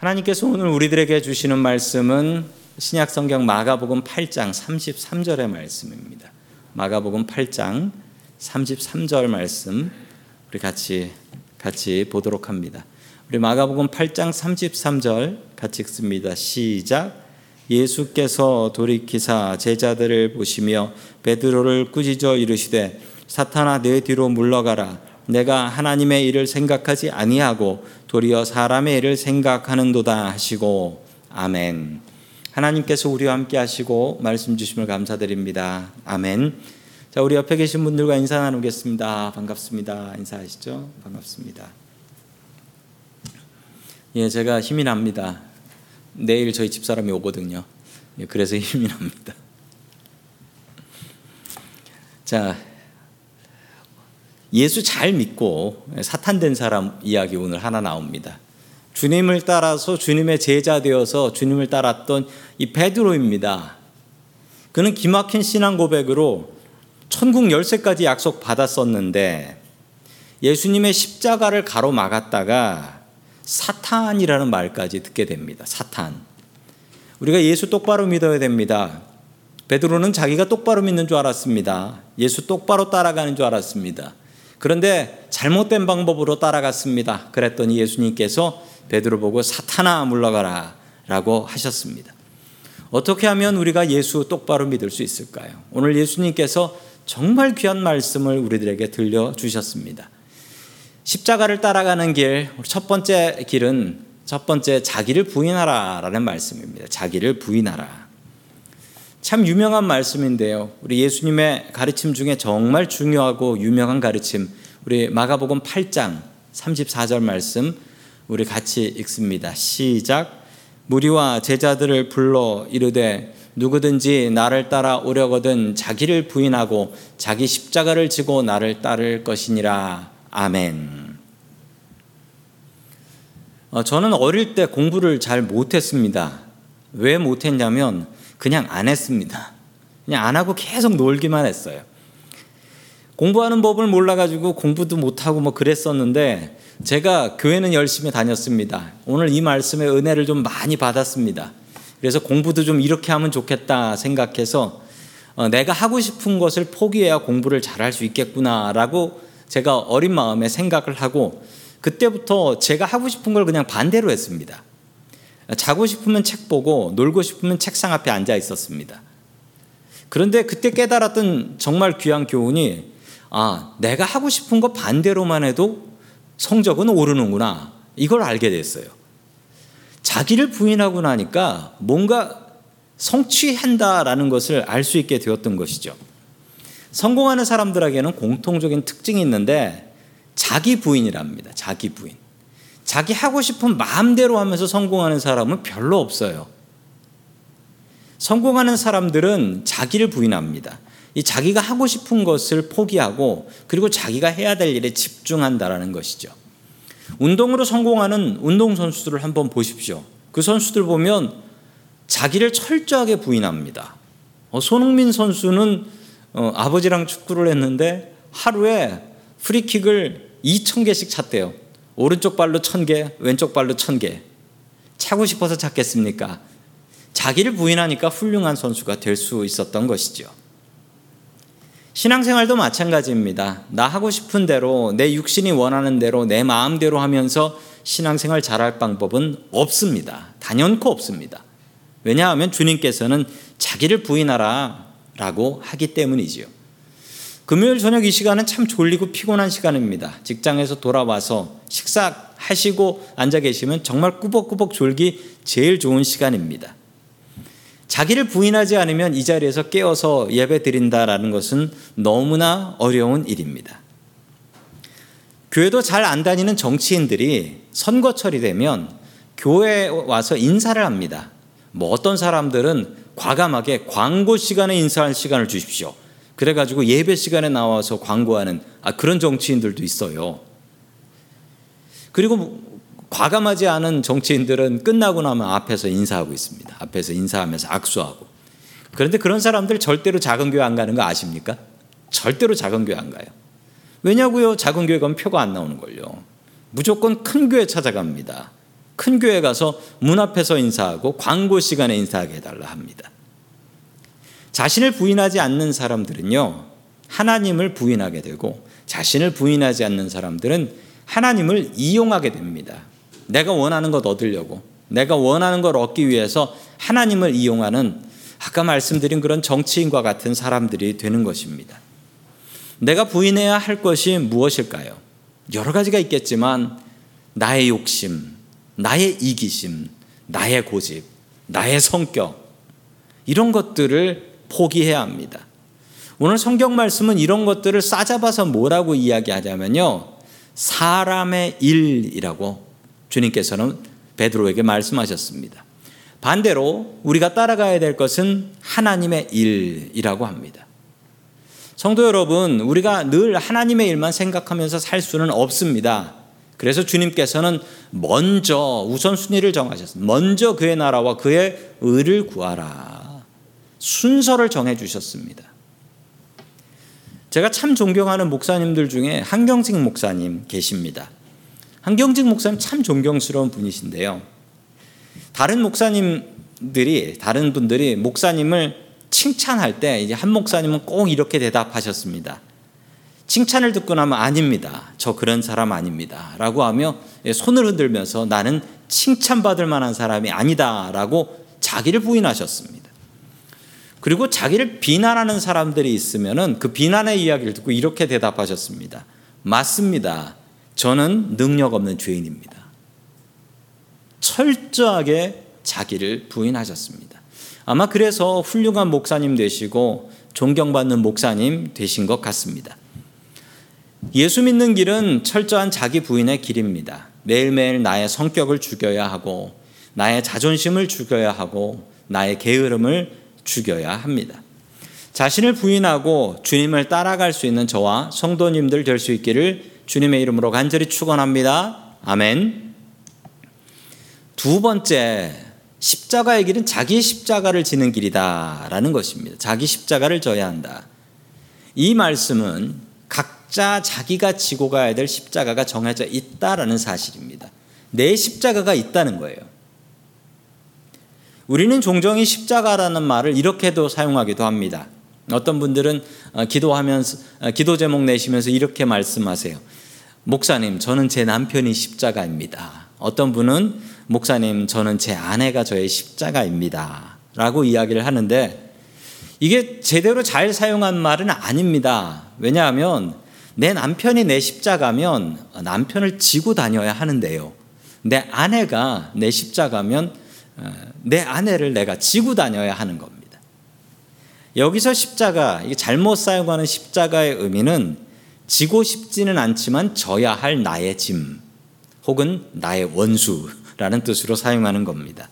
하나님께서 오늘 우리들에게 주시는 말씀은 신약 성경 마가복음 8장 33절의 말씀입니다. 마가복음 8장 33절 말씀 우리 같이 같이 보도록 합니다. 우리 마가복음 8장 33절 같이 읽습니다. 시작. 예수께서 돌이키사 제자들을 보시며 베드로를 꾸짖어 이르시되 사탄아 내 뒤로 물러가라 내가 하나님의 일을 생각하지 아니하고 도리어 사람의 일을 생각하는도다 하시고 아멘. 하나님께서 우리와 함께 하시고 말씀 주심을 감사드립니다. 아멘. 자, 우리 옆에 계신 분들과 인사 나누겠습니다. 반갑습니다. 인사하시죠? 반갑습니다. 예, 제가 힘이 납니다. 내일 저희 집사람이 오거든요. 예, 그래서 힘이 납니다. 자, 예수 잘 믿고 사탄된 사람 이야기 오늘 하나 나옵니다. 주님을 따라서 주님의 제자 되어서 주님을 따랐던 이 베드로입니다. 그는 기막힌 신앙 고백으로 천국 열쇠까지 약속 받았었는데 예수님의 십자가를 가로막았다가 사탄이라는 말까지 듣게 됩니다. 사탄. 우리가 예수 똑바로 믿어야 됩니다. 베드로는 자기가 똑바로 믿는 줄 알았습니다. 예수 똑바로 따라가는 줄 알았습니다. 그런데 잘못된 방법으로 따라갔습니다. 그랬더니 예수님께서 베드로 보고 사탄아 물러가라 라고 하셨습니다. 어떻게 하면 우리가 예수 똑바로 믿을 수 있을까요? 오늘 예수님께서 정말 귀한 말씀을 우리들에게 들려주셨습니다. 십자가를 따라가는 길, 첫 번째 길은 첫 번째 자기를 부인하라 라는 말씀입니다. 자기를 부인하라. 참 유명한 말씀인데요. 우리 예수님의 가르침 중에 정말 중요하고 유명한 가르침, 우리 마가복음 8장 34절 말씀, 우리 같이 읽습니다. 시작. 무리와 제자들을 불러 이르되 누구든지 나를 따라 오려거든 자기를 부인하고 자기 십자가를 지고 나를 따를 것이니라. 아멘. 어, 저는 어릴 때 공부를 잘 못했습니다. 왜 못했냐면 그냥 안 했습니다. 그냥 안 하고 계속 놀기만 했어요. 공부하는 법을 몰라가지고 공부도 못하고 뭐 그랬었는데 제가 교회는 열심히 다녔습니다. 오늘 이 말씀의 은혜를 좀 많이 받았습니다. 그래서 공부도 좀 이렇게 하면 좋겠다 생각해서 어, 내가 하고 싶은 것을 포기해야 공부를 잘할 수 있겠구나라고 제가 어린 마음에 생각을 하고 그때부터 제가 하고 싶은 걸 그냥 반대로 했습니다. 자고 싶으면 책 보고 놀고 싶으면 책상 앞에 앉아 있었습니다. 그런데 그때 깨달았던 정말 귀한 교훈이 아, 내가 하고 싶은 거 반대로만 해도 성적은 오르는구나. 이걸 알게 됐어요. 자기를 부인하고 나니까 뭔가 성취한다라는 것을 알 수 있게 되었던 것이죠. 성공하는 사람들에게는 공통적인 특징이 있는데 자기 부인이랍니다. 자기 부인. 자기 하고 싶은 마음대로 하면서 성공하는 사람은 별로 없어요. 성공하는 사람들은 자기를 부인합니다. 이 자기가 하고 싶은 것을 포기하고 그리고 자기가 해야 될 일에 집중한다라는 것이죠. 운동으로 성공하는 운동 선수들을 한번 보십시오. 그 선수들 보면 자기를 철저하게 부인합니다. 어, 손흥민 선수는 어, 아버지랑 축구를 했는데 하루에 프리킥을 2,000개씩 찼대요. 오른쪽 발로 1,000개, 왼쪽 발로 1,000개. 차고 싶어서 찾겠습니까? 자기를 부인하니까 훌륭한 선수가 될 수 있었던 것이죠. 신앙생활도 마찬가지입니다. 나 하고 싶은 대로, 내 육신이 원하는 대로, 내 마음대로 하면서 신앙생활 잘할 방법은 없습니다. 단연코 없습니다. 왜냐하면 주님께서는 자기를 부인하라 라고 하기 때문이지요. 금요일 저녁 이 시간은 참 졸리고 피곤한 시간입니다. 직장에서 돌아와서 식사하시고 앉아 계시면 정말 꾸벅꾸벅 졸기 제일 좋은 시간입니다. 자기를 부인하지 않으면 이 자리에서 깨어서 예배 드린다라는 것은 너무나 어려운 일입니다. 교회도 잘 안 다니는 정치인들이 선거철이 되면 교회에 와서 인사를 합니다. 뭐 어떤 사람들은 과감하게 광고 시간에 인사할 시간을 주십시오. 그래가지고 예배 시간에 나와서 광고하는 아, 그런 정치인들도 있어요. 그리고 과감하지 않은 정치인들은 끝나고 나면 앞에서 인사하고 있습니다. 앞에서 인사하면서 악수하고. 그런데 그런 사람들 절대로 작은 교회 안 가는 거 아십니까? 절대로 작은 교회 안 가요. 왜냐고요? 작은 교회 가면 표가 안 나오는 걸요. 무조건 큰 교회 찾아갑니다. 큰 교회 가서 문 앞에서 인사하고 광고 시간에 인사하게 해달라 합니다. 자신을 부인하지 않는 사람들은요, 하나님을 부인하게 되고 자신을 부인하지 않는 사람들은 하나님을 이용하게 됩니다. 내가 원하는 것 얻으려고, 내가 원하는 걸 얻기 위해서 하나님을 이용하는 아까 말씀드린 그런 정치인과 같은 사람들이 되는 것입니다. 내가 부인해야 할 것이 무엇일까요? 여러 가지가 있겠지만 나의 욕심, 나의 이기심, 나의 고집, 나의 성격 이런 것들을 포기해야 합니다. 오늘 성경 말씀은 이런 것들을 싸잡아서 뭐라고 이야기하자면요. 사람의 일이라고 주님께서는 베드로에게 말씀하셨습니다. 반대로 우리가 따라가야 될 것은 하나님의 일이라고 합니다. 성도 여러분, 우리가 늘 하나님의 일만 생각하면서 살 수는 없습니다. 그래서 주님께서는 먼저 우선순위를 정하셨습니다. 먼저 그의 나라와 그의 의를 구하라. 순서를 정해 주셨습니다. 제가 참 존경하는 목사님들 중에 한경직 목사님 계십니다. 한경직 목사님 참 존경스러운 분이신데요. 다른 목사님들이 다른 분들이 목사님을 칭찬할 때 이제 한 목사님은 꼭 이렇게 대답하셨습니다. 칭찬을 듣고 나면 아닙니다. 저 그런 사람 아닙니다. 라고 하며 손을 흔들면서 나는 칭찬받을 만한 사람이 아니다. 라고 자기를 부인하셨습니다. 그리고 자기를 비난하는 사람들이 있으면은 그 비난의 이야기를 듣고 이렇게 대답하셨습니다. 맞습니다. 저는 능력 없는 죄인입니다. 철저하게 자기를 부인하셨습니다. 아마 그래서 훌륭한 목사님 되시고 존경받는 목사님 되신 것 같습니다. 예수 믿는 길은 철저한 자기 부인의 길입니다. 매일매일 나의 성격을 죽여야 하고, 나의 자존심을 죽여야 하고, 나의 게으름을 죽여야 합니다. 자신을 부인하고 주님을 따라갈 수 있는 저와 성도님들 될 수 있기를 주님의 이름으로 간절히 축원합니다. 아멘. 두 번째 십자가의 길은 자기 십자가를 지는 길이다라는 것입니다. 자기 십자가를 져야 한다. 이 말씀은 각자 자기가 지고 가야 될 십자가가 정해져 있다라는 사실입니다. 내 십자가가 있다는 거예요. 우리는 종종 이 십자가라는 말을 이렇게도 사용하기도 합니다. 어떤 분들은 어, 기도하면서 어, 기도 제목 내시면서 이렇게 말씀하세요. 목사님, 저는 제 남편이 십자가입니다. 어떤 분은 목사님, 저는 제 아내가 저의 십자가입니다. 라고 이야기를 하는데 이게 제대로 잘 사용한 말은 아닙니다. 왜냐하면 내 남편이 내 십자가면 남편을 지고 다녀야 하는데요. 내 아내가 내 십자가면 어, 내 아내를 내가 지고 다녀야 하는 겁니다. 여기서 십자가, 잘못 사용하는 십자가의 의미는 지고 싶지는 않지만 져야 할 나의 짐 혹은 나의 원수라는 뜻으로 사용하는 겁니다.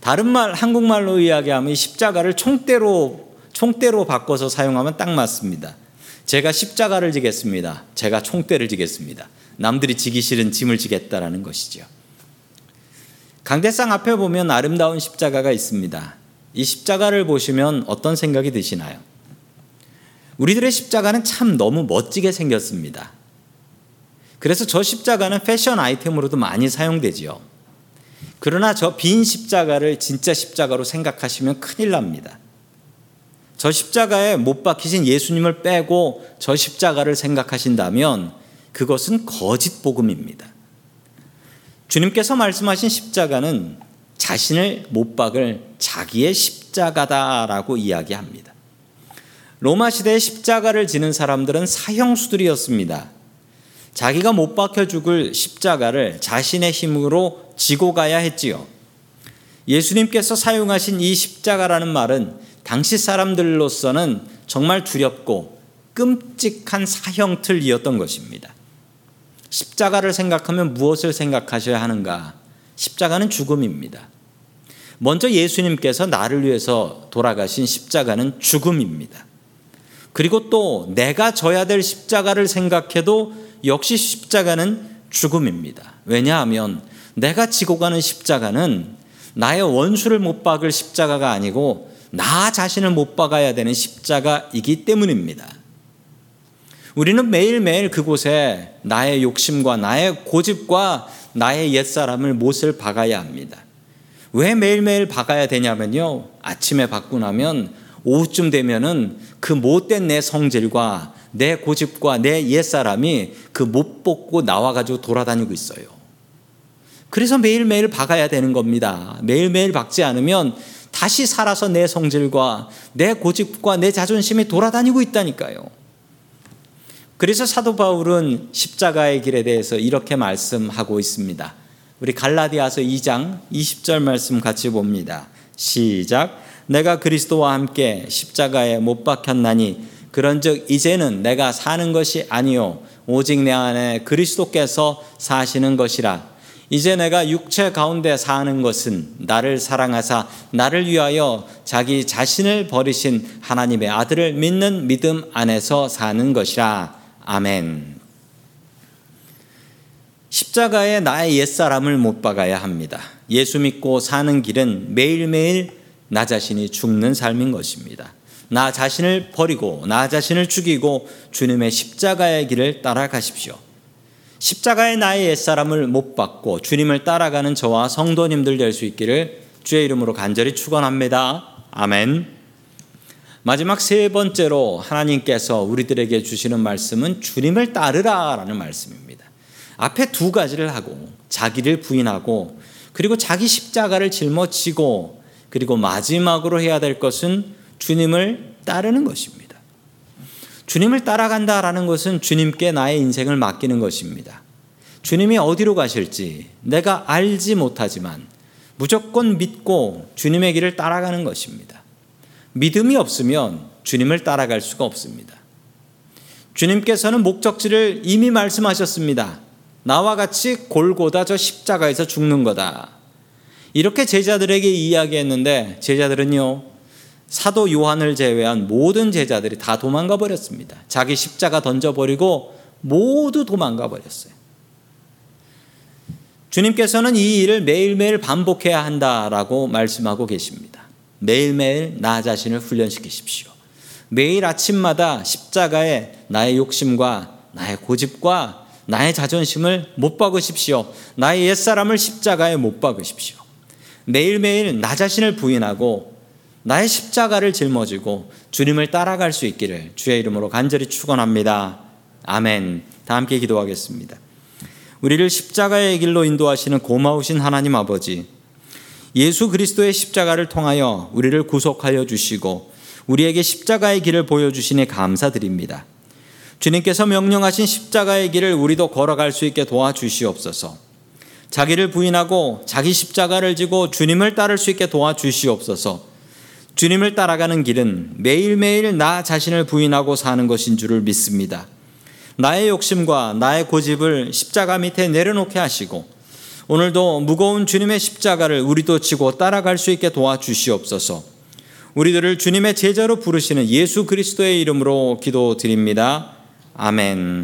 다른 말 한국말로 이야기하면 십자가를 총대로 총대로 바꿔서 사용하면 딱 맞습니다. 제가 십자가를 지겠습니다. 제가 총대를 지겠습니다. 남들이 지기 싫은 짐을 지겠다라는 것이죠. 강대상 앞에 보면 아름다운 십자가가 있습니다. 이 십자가를 보시면 어떤 생각이 드시나요? 우리들의 십자가는 참 너무 멋지게 생겼습니다. 그래서 저 십자가는 패션 아이템으로도 많이 사용되지요. 그러나 저 빈 십자가를 진짜 십자가로 생각하시면 큰일 납니다. 저 십자가에 못 박히신 예수님을 빼고 저 십자가를 생각하신다면 그것은 거짓 복음입니다. 주님께서 말씀하신 십자가는 자신을 못 박을 자기의 십자가다라고 이야기합니다. 로마 시대의 십자가를 지는 사람들은 사형수들이었습니다. 자기가 못 박혀 죽을 십자가를 자신의 힘으로 지고 가야 했지요. 예수님께서 사용하신 이 십자가라는 말은 당시 사람들로서는 정말 두렵고 끔찍한 사형틀이었던 것입니다. 십자가를 생각하면 무엇을 생각하셔야 하는가? 십자가는 죽음입니다. 먼저 예수님께서 나를 위해서 돌아가신 십자가는 죽음입니다. 그리고 또 내가 져야 될 십자가를 생각해도 역시 십자가는 죽음입니다. 왜냐하면 내가 지고 가는 십자가는 나의 원수를 못 박을 십자가가 아니고 나 자신을 못 박아야 되는 십자가이기 때문입니다. 우리는 매일매일 그곳에 나의 욕심과 나의 고집과 나의 옛사람을 못을 박아야 합니다. 왜 매일매일 박아야 되냐면요. 아침에 박고 나면 오후쯤 되면은 그 못된 내 성질과 내 고집과 내 옛사람이 그못 뽑고 나와가지고 돌아다니고 있어요. 그래서 매일매일 박아야 되는 겁니다. 매일매일 박지 않으면 다시 살아서 내 성질과 내 고집과 내 자존심이 돌아다니고 있다니까요. 그래서 사도 바울은 십자가의 길에 대해서 이렇게 말씀하고 있습니다. 우리 갈라디아서 2장 20절 말씀 같이 봅니다. 시작. 내가 그리스도와 함께 십자가에 못 박혔나니 그런즉 이제는 내가 사는 것이 아니요 오직 내 안에 그리스도께서 사시는 것이라. 이제 내가 육체 가운데 사는 것은 나를 사랑하사 나를 위하여 자기 자신을 버리신 하나님의 아들을 믿는 믿음 안에서 사는 것이라. 아멘. 십자가에 나의 옛사람을 못 박아야 합니다. 예수 믿고 사는 길은 매일매일 나 자신이 죽는 삶인 것입니다. 나 자신을 버리고 나 자신을 죽이고 주님의 십자가의 길을 따라가십시오. 십자가에 나의 옛사람을 못 박고 주님을 따라가는 저와 성도님들 될 수 있기를 주의 이름으로 간절히 축원합니다. 아멘. 마지막 세 번째로 하나님께서 우리들에게 주시는 말씀은 주님을 따르라라는 말씀입니다. 앞에 두 가지를 하고 자기를 부인하고 그리고 자기 십자가를 짊어지고 그리고 마지막으로 해야 될 것은 주님을 따르는 것입니다. 주님을 따라간다라는 것은 주님께 나의 인생을 맡기는 것입니다. 주님이 어디로 가실지 내가 알지 못하지만 무조건 믿고 주님의 길을 따라가는 것입니다. 믿음이 없으면 주님을 따라갈 수가 없습니다. 주님께서는 목적지를 이미 말씀하셨습니다. 나와 같이 골고다 저 십자가에서 죽는 거다. 이렇게 제자들에게 이야기했는데 제자들은요, 사도 요한을 제외한 모든 제자들이 다 도망가 버렸습니다. 자기 십자가 던져버리고 모두 도망가 버렸어요. 주님께서는 이 일을 매일매일 반복해야 한다라고 말씀하고 계십니다. 매일매일 나 자신을 훈련시키십시오. 매일 아침마다 십자가에 나의 욕심과 나의 고집과 나의 자존심을 못 박으십시오. 나의 옛사람을 십자가에 못 박으십시오. 매일매일 나 자신을 부인하고 나의 십자가를 짊어지고 주님을 따라갈 수 있기를 주의 이름으로 간절히 축원합니다. 아멘. 다 함께 기도하겠습니다. 우리를 십자가의 길로 인도하시는 고마우신 하나님 아버지, 예수 그리스도의 십자가를 통하여 우리를 구속하여 주시고 우리에게 십자가의 길을 보여주시니 감사드립니다. 주님께서 명령하신 십자가의 길을 우리도 걸어갈 수 있게 도와주시옵소서. 자기를 부인하고 자기 십자가를 지고 주님을 따를 수 있게 도와주시옵소서. 주님을 따라가는 길은 매일매일 나 자신을 부인하고 사는 것인 줄을 믿습니다. 나의 욕심과 나의 고집을 십자가 밑에 내려놓게 하시고 오늘도 무거운 주님의 십자가를 우리도 지고 따라갈 수 있게 도와주시옵소서. 우리들을 주님의 제자로 부르시는 예수 그리스도의 이름으로 기도드립니다. 아멘.